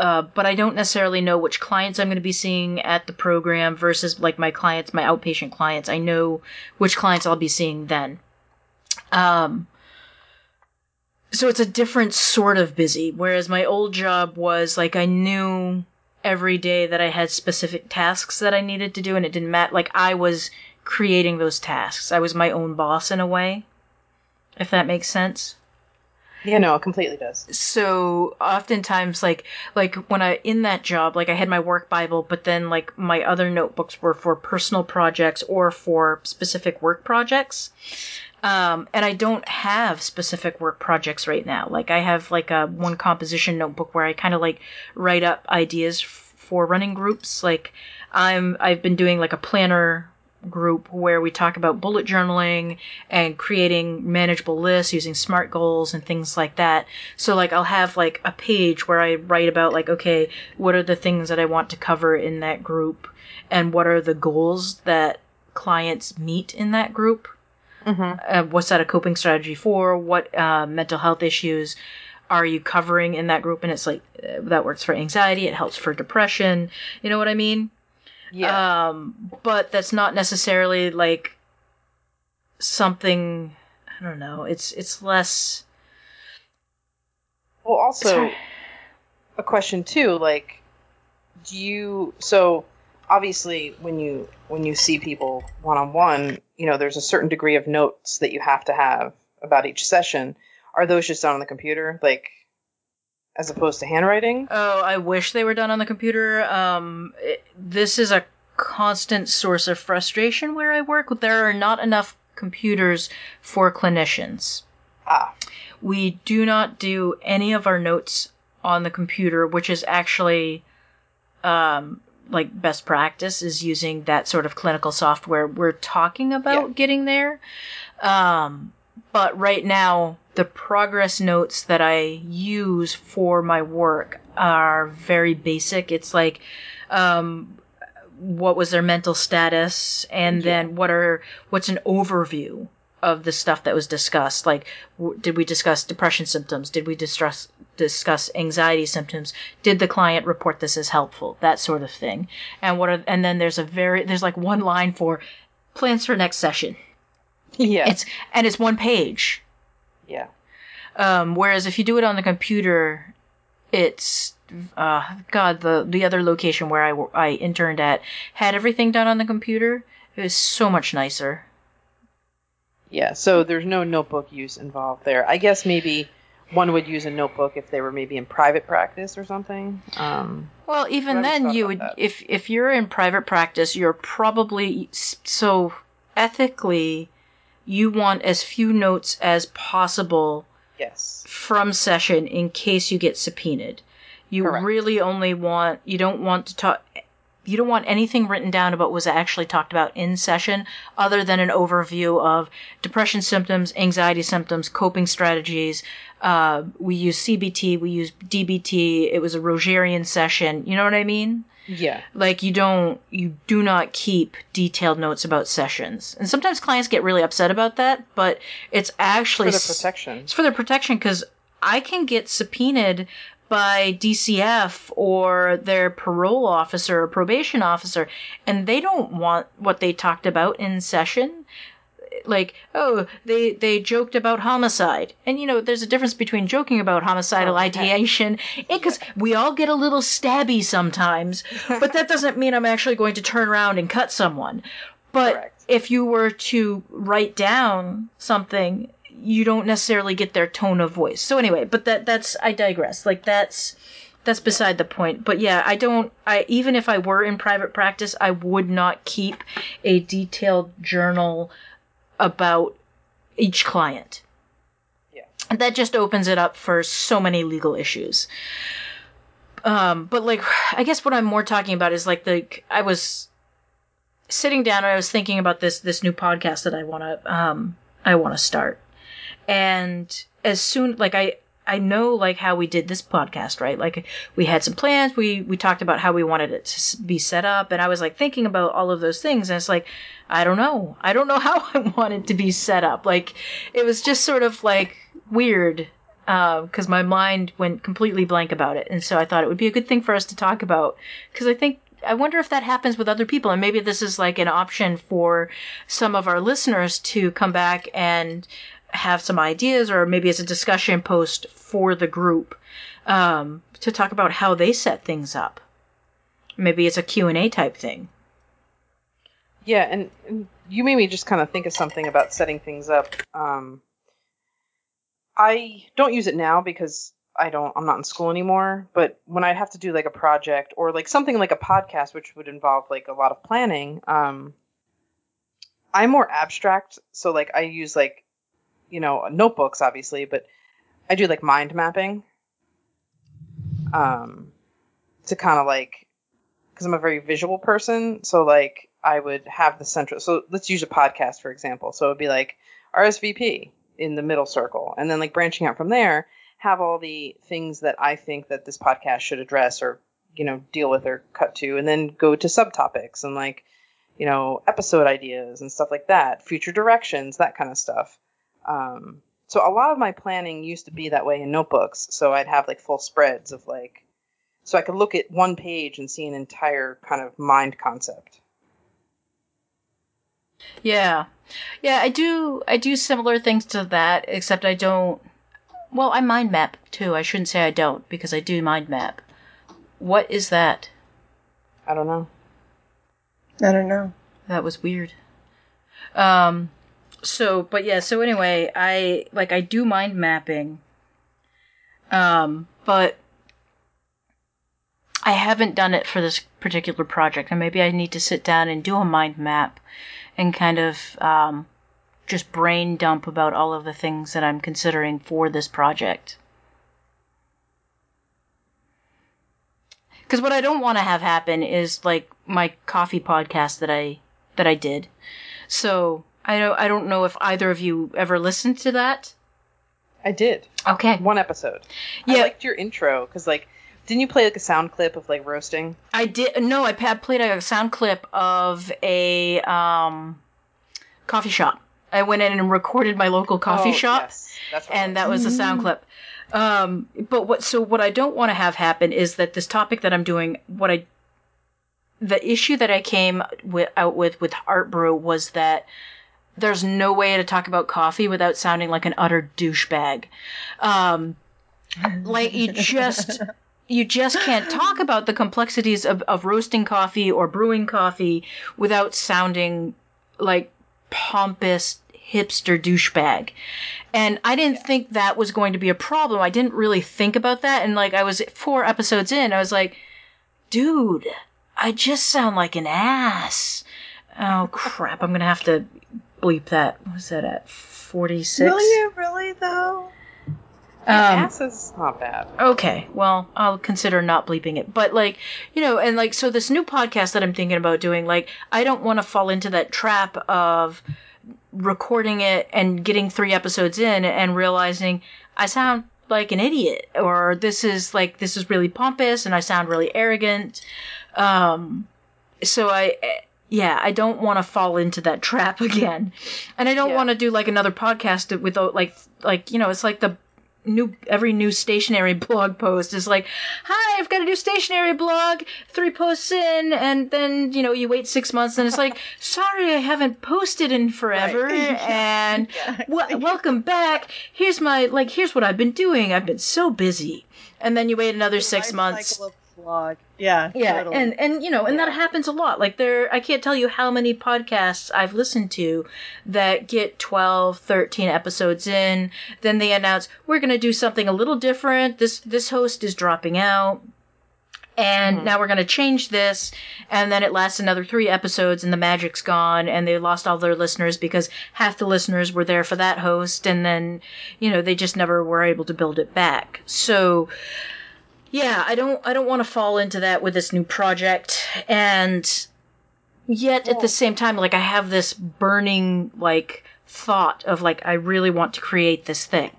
uh, but I don't necessarily know which clients I'm going to be seeing at the program versus like my clients, my outpatient clients. I know which clients I'll be seeing then. Um, so it's a different sort of busy. Whereas my old job was like I knew every day that I had specific tasks that I needed to do, and it didn't matter. Like I was creating those tasks. I was my own boss in a way, if that makes sense Yeah, no, it completely does. so oftentimes like like when i in that job like i had my work bible but then like my other notebooks were for personal projects or for specific work projects. Um, and i don't have specific work projects right now. Like i have like a one composition notebook where i kind of like write up ideas f- for running groups. Like i'm i've been doing like a planner group where we talk about bullet journaling and creating manageable lists using smart goals and things like that. So like I'll have like a page where I write about like okay, what are the things that I want to cover in that group and what are the goals that clients meet in that group? Mm-hmm. Uh, what's that a coping strategy for? What uh, mental health issues are you covering in that group? And it's like uh, that works for anxiety, it helps for depression. You know what I mean? Yeah. Um, but that's not necessarily like something. I don't know. It's it's less. well, also, a question too like do you so obviously when you when you see people one on one you know there's a certain degree of notes that you have to have about each session are those just done on the computer like as opposed to handwriting Oh, I wish they were done on the computer. Um, it, this is a constant source of frustration where I work. There are not enough computers for clinicians. ah We do not do any of our notes on the computer, which is actually um, like best practice is using that sort of clinical software. We're talking about Yeah. getting there. Um, but right now, the progress notes that I use for my work are very basic. It's like, um, what was their mental status, and Yeah. then what are what's an overview of the stuff that was discussed. Like, w- did we discuss depression symptoms? Did we discuss discuss anxiety symptoms? Did the client report this as helpful? That sort of thing. And what are and then there's a very there's like one line for plans for next session. yeah It's and it's one page. Yeah Um, whereas if you do it on the computer, it's uh, God the the other location where I I interned at had everything done on the computer. It was so much nicer. Yeah, so there's no notebook use involved there. I guess maybe one would use a notebook if they were maybe in private practice or something. Um, Well, even What have you then, you would that? if if you're in private practice, you're probably so ethically, you want as few notes as possible yes. from session in case you get subpoenaed. You Correct. really only want you don't want to talk you don't want anything written down about what was actually talked about in session other than an overview of depression symptoms, anxiety symptoms, coping strategies. Uh, we use CBT, we use DBT. It was a Rogerian session. You know what I mean? Yeah. Like you don't, you do not keep detailed notes about sessions. And sometimes clients get really upset about that, but it's actually For the protection. it's for their protection because I can get subpoenaed by DCF or their parole officer or probation officer, and they don't want what they talked about in session. Like, oh, they they joked about homicide, and you know, there's a difference between joking about homicidal Oh, heck. ideation, because we all get a little stabby sometimes, (laughs) but that doesn't mean I'm actually going to turn around and cut someone. But Correct. if you were to write down something, you don't necessarily get their tone of voice. So anyway, but that that's I digress. Like that's that's beside the point. But yeah, I don't I even if I were in private practice, I would not keep a detailed journal about each client. Yeah. That just opens it up for so many legal issues. Um, but like, I guess what I'm more talking about is like the I was sitting down and I was thinking about this this new podcast that I want to um I want to start. And as soon like I I know like how we did this podcast, right? Like we had some plans, we we talked about how we wanted it to be set up and I was like thinking about all of those things and it's like I don't know. I don't know (laughs) how I want it to be set up. Like it was just sort of like weird uh, because my mind went completely blank about it. And so I thought it would be a good thing for us to talk about because I think I wonder if that happens with other people, and maybe this is like an option for some of our listeners to come back and have some ideas, or maybe it's a discussion post for the group um, to talk about how they set things up. Maybe it's a Q and A type thing. Yeah, and, and you made me just kind of think of something about setting things up. Um, I don't use it now because I don't. I'm not in school anymore. But when I have to do like a project or like something like a podcast, which would involve like a lot of planning, um, I'm more abstract. So like I use like, you know, notebooks obviously, but I do like mind mapping. Um, to kind of like because I'm a very visual person. So like I would have the central. So let's use a podcast for example. So it would be like RSVP in the middle circle, and then like branching out from there, have all the things that I think that this podcast should address or you know deal with or cut to, and then go to subtopics and like you know episode ideas and stuff like that, future directions, that kind of stuff. Um, so a lot of my planning used to be that way in notebooks. So I'd have like full spreads of like so I could look at one page and see an entire kind of mind concept. Yeah. Yeah, I do I do similar things to that, except I don't well, I mind map too. I shouldn't say I don't, because I do mind map. What is that? I don't know. I don't know. That was weird. Um so but yeah, so anyway, I like I do mind mapping. Um, but I haven't done it for this particular project, and maybe I need to sit down and do a mind map and kind of um, just brain dump about all of the things that I'm considering for this project. Because what I don't want to have happen is like my coffee podcast that I that I did. So I don't I don't know if either of you ever listened to that. I did Okay. one episode. Yeah. I liked your intro because like, didn't you play like a sound clip of like roasting? I did no. I played a sound clip of a um, coffee shop. I went in and recorded my local coffee Oh, shop, Yes, that's what and that was a sound clip. Um, but what? So what I don't want to have happen is that this topic that I'm doing, what I, the issue that I came with, out with with Art Brew was that there's no way to talk about coffee without sounding like an utter douchebag. Um, like you just you just can't talk about the complexities of, of roasting coffee or brewing coffee without sounding like pompous hipster douchebag. And I didn't think that was going to be a problem. I didn't really think about that. And like, I was four episodes in, I was like, dude, I just sound like an ass. Oh crap, I'm gonna have to bleep that. What was that at? 46? Will you really though? Um, ass is not bad. Okay, well, I'll consider not bleeping it. But like, you know, and like, so this new podcast that I'm thinking about doing, like, I don't want to fall into that trap of recording it and getting three episodes in and realizing I sound like an idiot or this is like this is really pompous and I sound really arrogant. Um, so I, yeah, I don't want to fall into that (laughs) trap again, and I don't Yeah. want to do like another podcast with oh, like like you know it's like the new every new stationery (laughs) blog post is like hi i've got a new stationery blog three posts in and then you know you wait six months and it's like (laughs) sorry i haven't posted in forever Right. and w- welcome back. Here's my like here's what i've been doing. I've been so busy. And then you wait another six months. of vlog. Yeah. yeah totally. and and you know and that happens a lot like there i can't tell you how many podcasts i've listened to that get 12 13 episodes in then they announce we're going to do something a little different this this host is dropping out and Mhm. now we're going to change this and then it lasts another three episodes and the magic's gone and they lost all their listeners because half the listeners were there for that host and then you know they just never were able to build it back so yeah i don't i don't want to fall into that with this new project and yet at the same time like i have this burning like thought of like i really want to create this thing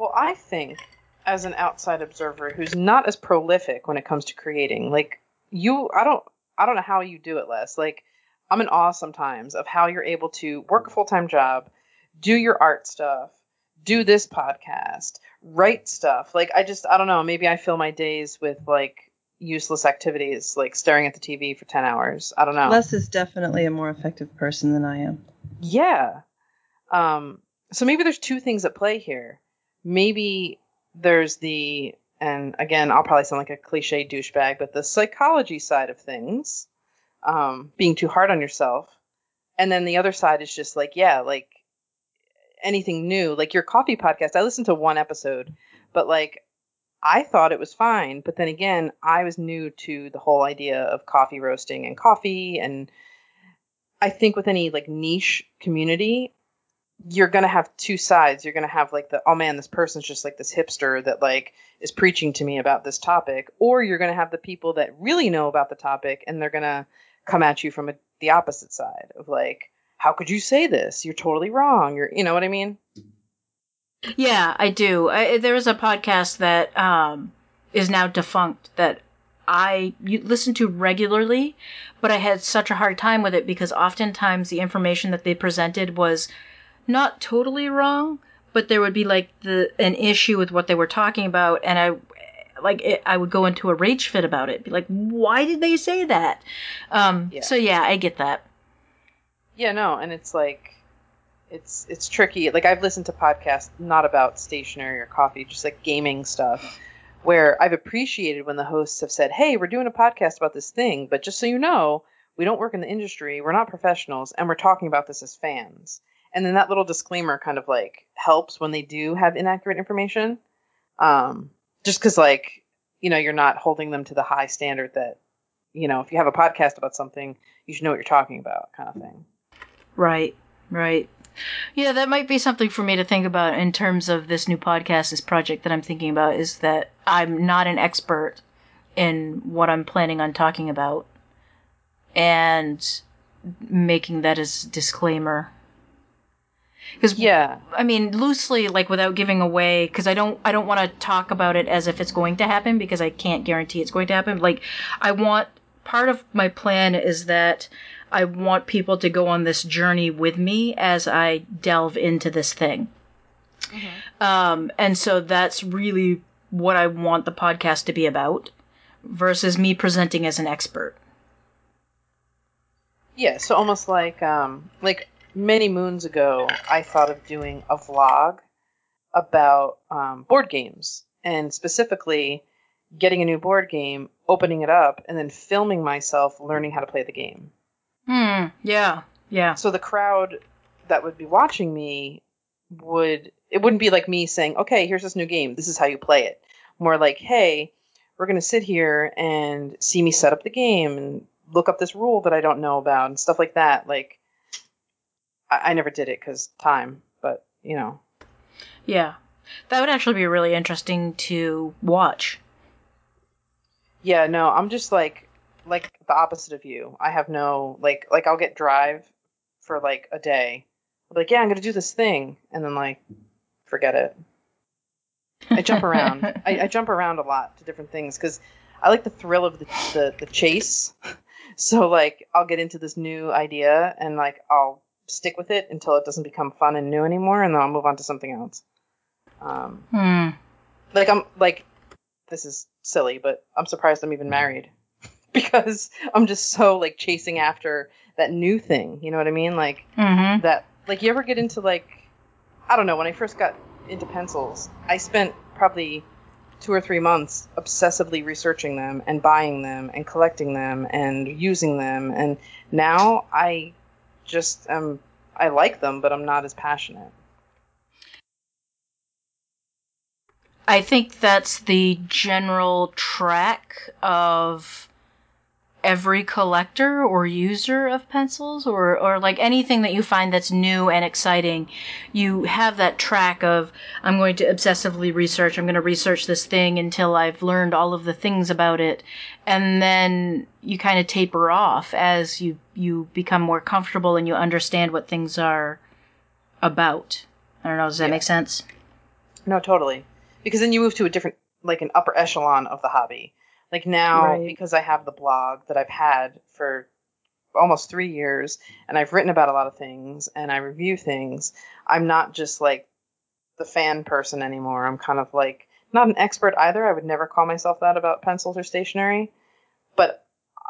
Well, I think as an outside observer who's not as prolific when it comes to creating, like you, I don't, I don't know how you do it, Les. Like, I'm in awe sometimes of how you're able to work a full time job, do your art stuff, do this podcast, write stuff. Like, I just, I don't know. Maybe I fill my days with like useless activities, like staring at the TV for 10 hours. I don't know. Les is definitely a more effective person than I am. Yeah. Um, so maybe there's two things at play here. Maybe there's the, and again, I'll probably sound like a cliche douchebag, but the psychology side of things, um, being too hard on yourself. And then the other side is just like, yeah, like anything new, like your coffee podcast. I listened to one episode, but like I thought it was fine. But then again, I was new to the whole idea of coffee roasting and coffee and I think with any like niche community, you're gonna have two sides. You're gonna have like the oh man, this person's just like this hipster that like is preaching to me about this topic, or you're gonna have the people that really know about the topic and they're gonna come at you from a, the opposite side of like, how could you say this? You're totally wrong. You're, you know what I mean? Yeah, I do. I, there is a podcast that um, is now defunct that I listen to regularly, but I had such a hard time with it because oftentimes the information that they presented was not totally wrong, but there would be like the an issue with what they were talking about, and I like it, I would go into a rage fit about it. Be like, why did they say that? Um, Yeah. So yeah, I get that. Yeah, no, and it's like it's it's tricky. Like I've listened to podcasts not about stationery or coffee, just like gaming stuff, where I've appreciated when the hosts have said, "Hey, we're doing a podcast about this thing, but just so you know, we don't work in the industry, we're not professionals, and we're talking about this as fans." And then that little disclaimer kind of like helps when they do have inaccurate information. Um, just because like you know you're not holding them to the high standard that you know if you have a podcast about something you should know what you're talking about kind of thing Right, right. Yeah, that might be something for me to think about in terms of this new podcast, this project that I'm thinking about, is that I'm not an expert in what I'm planning on talking about. And making that as disclaimer. Because yeah I mean, loosely, like without giving away, because I don't, I don't want to talk about it as if it's going to happen because I can't guarantee it's going to happen. Like, I want part of my plan is that I want people to go on this journey with me as I delve into this thing. Um, and so that's really what I want the podcast to be about, versus me presenting as an expert. yeah so almost like um like many moons ago i thought of doing a vlog about um, board games and specifically getting a new board game opening it up and then filming myself learning how to play the game Hmm. Yeah. Yeah. So the crowd that would be watching me would it wouldn't be like me saying, "Okay, here's this new game. This is how you play it." More like, "Hey, we're going to sit here and see me set up the game and look up this rule that I don't know about and stuff like that." Like I, I never did it cuz time, but, you know. Yeah. That would actually be really interesting to watch. Yeah, no, I'm just like like the opposite of you. I have no like like I'll get drive for like a day. I'll be like, yeah, I'm gonna do this thing, and then like forget it. I jump around. (laughs) I, I jump around a lot to different things because I like the thrill of the, the the chase. (laughs) So like I'll get into this new idea and like I'll stick with it until it doesn't become fun and new anymore, and then I'll move on to something else. Um, Hmm. like I'm like this is silly, but I'm surprised I'm even married (laughs) because I'm just so like chasing after that new thing. You know what I mean? Like Mm-hmm. that. Like you ever get into like I don't know. When I first got into pencils, I spent probably two or three months obsessively researching them and buying them and collecting them and using them. And now I just am. I like them, but I'm not as passionate. I think that's the general track of every collector or user of pencils or, or like anything that you find that's new and exciting. You have that track of, I'm going to obsessively research, I'm going to research this thing until I've learned all of the things about it. And then you kind of taper off as you, you become more comfortable and you understand what things are about. I don't know, does that Yeah. make sense? No, totally. Because then you move to a different, like an upper echelon of the hobby. Like now, Right. because I have the blog that I've had for almost three years, and I've written about a lot of things, and I review things, I'm not just like the fan person anymore. I'm kind of like not an expert either. I would never call myself that about pencils or stationery, but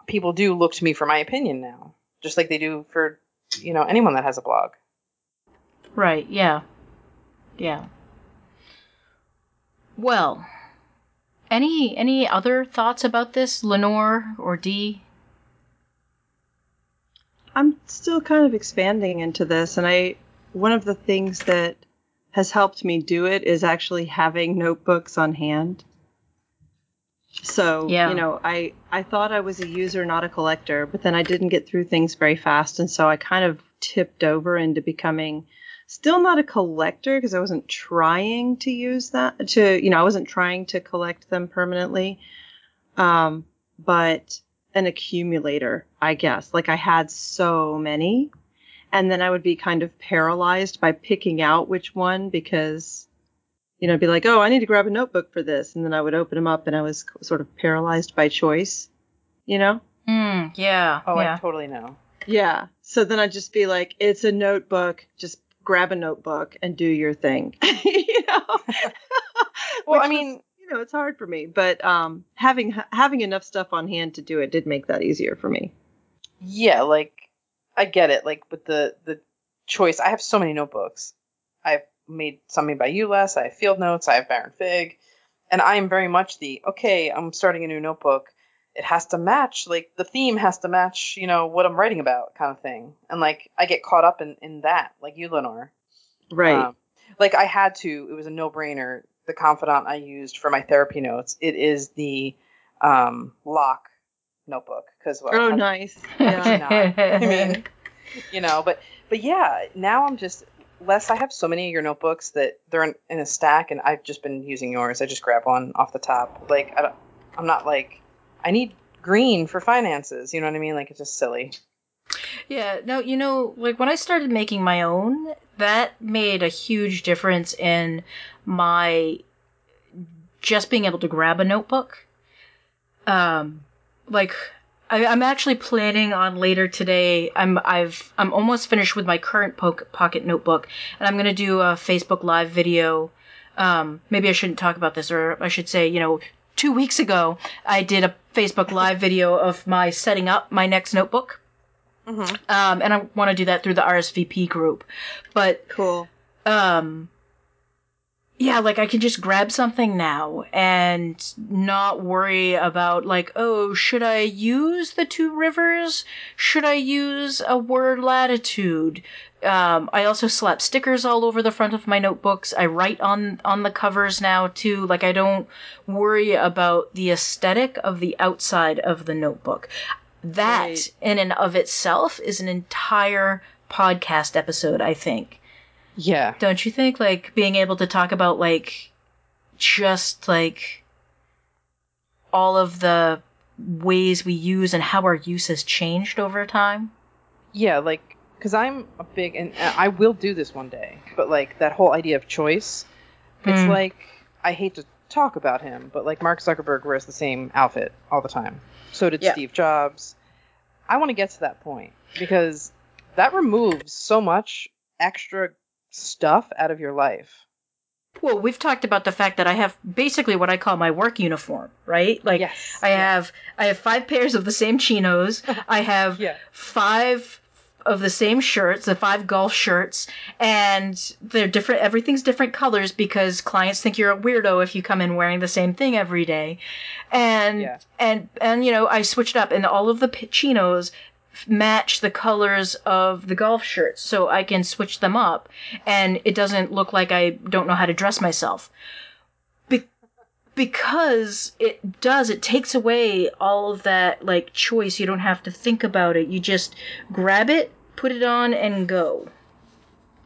people do look to me for my opinion now, just like they do for you know anyone that has a blog. Right, yeah. Yeah. Well, any any other thoughts about this, Lenore or Dee? I'm still kind of expanding into this, and I one of the things that has helped me do it is actually having notebooks on hand. So, Yeah. you know, I I thought I was a user, not a collector, but then I didn't get through things very fast, and so I kind of tipped over into becoming still not a collector because I wasn't trying to use that to, you know, I wasn't trying to collect them permanently. Um, but an accumulator, I guess. Like I had so many. And then I would be kind of paralyzed by picking out which one because, you know, I'd be like, oh, I need to grab a notebook for this. And then I would open them up and I was sort of paralyzed by choice, you know? Hmm, yeah. Oh, yeah. I totally know. Yeah. So then I'd just be like, it's a notebook. Just grab a notebook and do your thing. (laughs) you know? (laughs) Well, I mean, was, you know, it's hard for me, but um, having having enough stuff on hand to do it did make that easier for me. yeah, like I get it. Like with the the choice, I have so many notebooks. I've made some made by you, Les. I have field notes. I have Baron Fig, and I am very much the okay. I'm starting a new notebook. It has to match, like the theme has to match, you know, what I'm writing about, kind of thing. And like I get caught up in in that, like you, Lenore. Right. Um, like I had to. It was a no brainer. The confidant I used for my therapy notes. It is the um, lock notebook because well, oh, how- nice. (laughs) Yeah. Yeah. I mean, (laughs) you know, but but yeah, now I'm just Les I have so many of your notebooks that they're in, in a stack, and I've just been using yours. I just grab one off the top. Like I don't, I'm not like I need green for finances. You know what I mean? Like it's just silly. Yeah, no, you know, like when I started making my own, that made a huge difference in my just being able to grab a notebook. Um, like I, I'm actually planning on later today. I'm I've I'm almost finished with my current po- pocket notebook, and I'm gonna do a Facebook Live video. Um, maybe I shouldn't talk about this, or I should say, you know, two weeks ago I did a Facebook Live video of my setting up my next notebook. Mm-hmm. Um, and I want to do that through the RSVP group. But Cool. um, yeah, like I can just grab something now and not worry about like, oh, should I use the two rivers? Should I use a word latitude? Um, I also slap stickers all over the front of my notebooks. I write on on the covers now too. Like I don't worry about the aesthetic of the outside of the notebook. That Right. in and of itself is an entire podcast episode, I think. Yeah. Don't you think? Like being able to talk about like just like all of the ways we use and how our use has changed over time. Yeah, like because I'm a big and and I will do this one day, but like that whole idea of choice, it's Hmm. like I hate to talk about him, but like Mark Zuckerberg wears the same outfit all the time. So did Yeah. Steve Jobs. I want to get to that point because that removes so much extra stuff out of your life. Well, we've talked about the fact that I have basically what I call my work uniform, right? Like yes. I have I have five pairs of the same chinos. (laughs) I have Yeah. five of the same shirts, the five golf shirts, and they're different. Everything's different colors because clients think you're a weirdo if you come in wearing the same thing every day. And Yeah. and and you know, I switched up, and all of the chinos match the colors of the golf shirts, so I can switch them up, and it doesn't look like I don't know how to dress myself. Be- because it does it takes away all of that like choice you don't have to think about it you just grab it put it on and go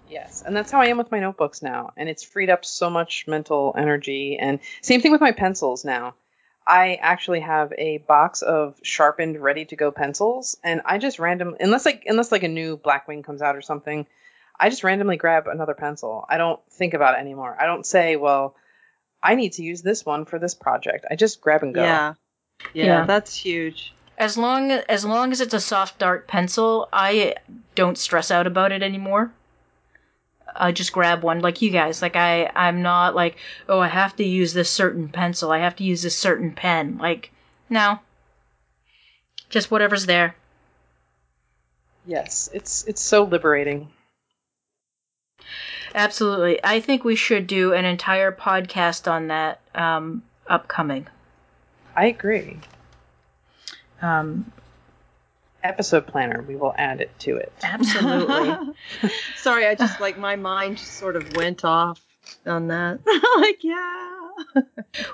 Yes, and that's how I am with my notebooks now, and it's freed up so much mental energy. And same thing with my pencils now. I actually have a box of sharpened, ready to go pencils, and I just random unless like unless like a new Blackwing comes out or something, I just randomly grab another pencil. I don't think about it anymore. I don't say, well, I need to use this one for this project. I just grab and go. Yeah. yeah. Yeah. that's huge. as long as long as it's a soft dark pencil i don't stress out about it anymore i just grab one like you guys like i i'm not like oh i have to use this certain pencil i have to use this certain pen like no just whatever's there Yes, it's it's so liberating. Absolutely i think we should do an entire podcast on that um upcoming I agree. um Episode planner, we will add it to it. absolutely (laughs) (laughs) Sorry, I just like my mind just sort of went off on that. (laughs) like, yeah.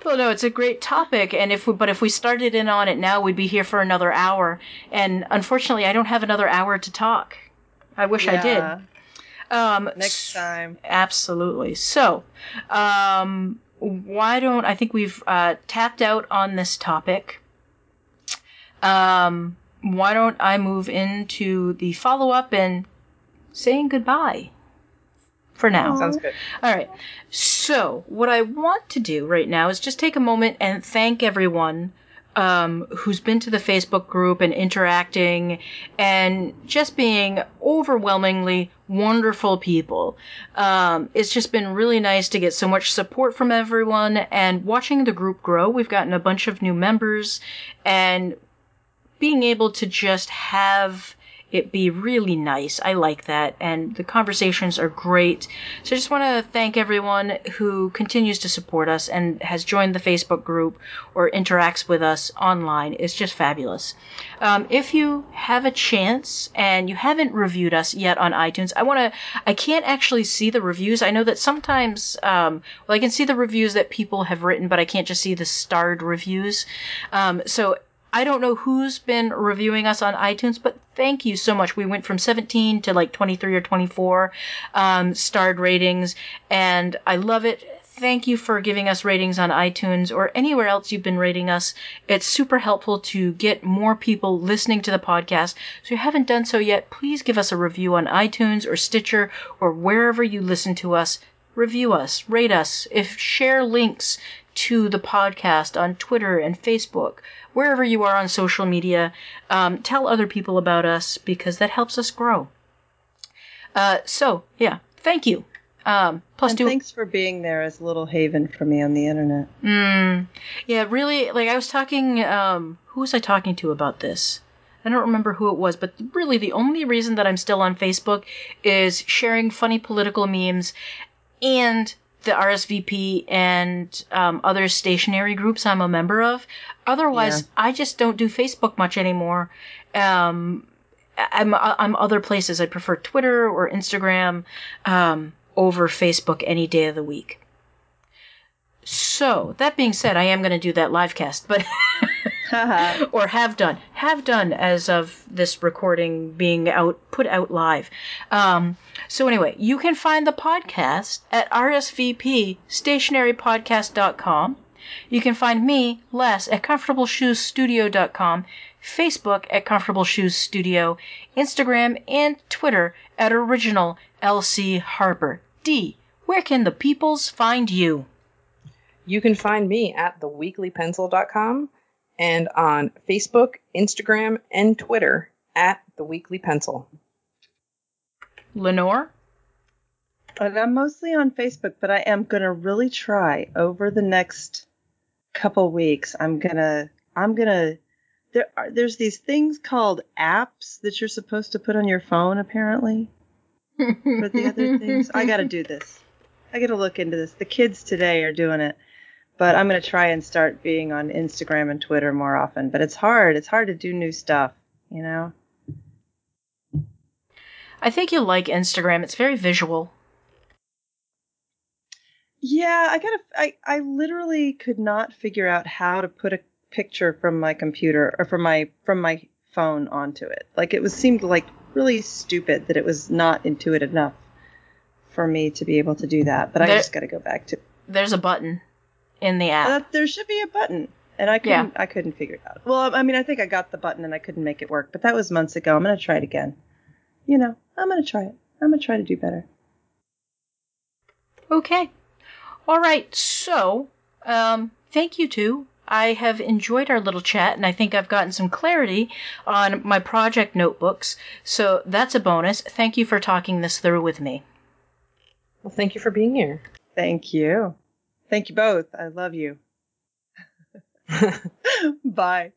Well, no, it's a great topic, and if we, but if we started in on it now, we'd be here for another hour. And unfortunately, I don't have another hour to talk. I wish I did. Um, Next time. Absolutely. So, um, why don't I think we've uh, tapped out on this topic? Um, why don't I move into the follow up and saying goodbye for now? Sounds good. All right. So, what I want to do right now is just take a moment and thank everyone um, who's been to the Facebook group and interacting and just being overwhelmingly wonderful people. Um, it's just been really nice to get so much support from everyone and watching the group grow. We've gotten a bunch of new members and being able to just have it be really nice. I like that. And the conversations are great. So I just want to thank everyone who continues to support us and has joined the Facebook group or interacts with us online. It's just fabulous. Um, if you have a chance and you haven't reviewed us yet on iTunes, I want to, I can't actually see the reviews. I know that sometimes, um, well, I can see the reviews that people have written, but I can't just see the starred reviews. Um, so I don't know who's been reviewing us on iTunes, but thank you so much. We went from 17 to like 23 or 24 um, starred ratings, and I love it. Thank you for giving us ratings on iTunes or anywhere else you've been rating us. It's super helpful to get more people listening to the podcast. So you haven't done so yet, please give us a review on iTunes or Stitcher or wherever you listen to us. Review us, rate us, if share links to the podcast on Twitter and Facebook, wherever you are on social media. Um, tell other people about us because that helps us grow. Uh, so yeah, thank you. Um, plus And do thanks for being there as a little haven for me on the internet. Mm, yeah, really. Like I was talking. Um, who was I talking to about this? I don't remember who it was, but really the only reason that I'm still on Facebook is sharing funny political memes and the RSVP and um, other stationery groups I'm a member of. Otherwise, Yeah. I just don't do Facebook much anymore. Um, I'm I'm other places. I prefer Twitter or Instagram um, over Facebook any day of the week. So that being said, I am going to do that live cast, but (laughs) or have done have done as of this recording being out put out live. Um, so anyway, you can find the podcast at rsvpstationarypodcast.com. You can find me, Les, at comfortableshoesstudio.com, Facebook at Comfortable Shoes Studio, Instagram and Twitter at Original LC Harper. Dee, where can the peoples find you? You can find me at theweeklypencil.com and on Facebook, Instagram, and Twitter at The Weekly Pencil. Lenore? But I'm mostly on Facebook, but I am gonna really try over the next couple weeks. I'm gonna I'm gonna there are there's these things called apps that you're supposed to put on your phone apparently for the other things. I gotta do this. I gotta look into this. The kids today are doing it. But I'm gonna try and start being on Instagram and Twitter more often. But it's hard. It's hard to do new stuff, you know? I think you'll like Instagram. It's very visual. Yeah, I gotta. I I literally could not figure out how to put a picture from my computer or from my from my phone onto it. Like it was seemed like really stupid that it was not intuitive enough for me to be able to do that. But I just got to go back to. There's a button in the app. Uh, there should be a button, and I couldn't. Yeah. I couldn't figure it out. Well, I mean, I think I got the button and I couldn't make it work, but that was months ago. I'm gonna try it again. You know, I'm gonna try it. I'm gonna try to do better. Okay. All right. So, um, thank you two. I have enjoyed our little chat, and I think I've gotten some clarity on my project notebooks. So that's a bonus. Thank you for talking this through with me. Well, thank you for being here. Thank you. Thank you both. I love you. (laughs) (laughs) Bye.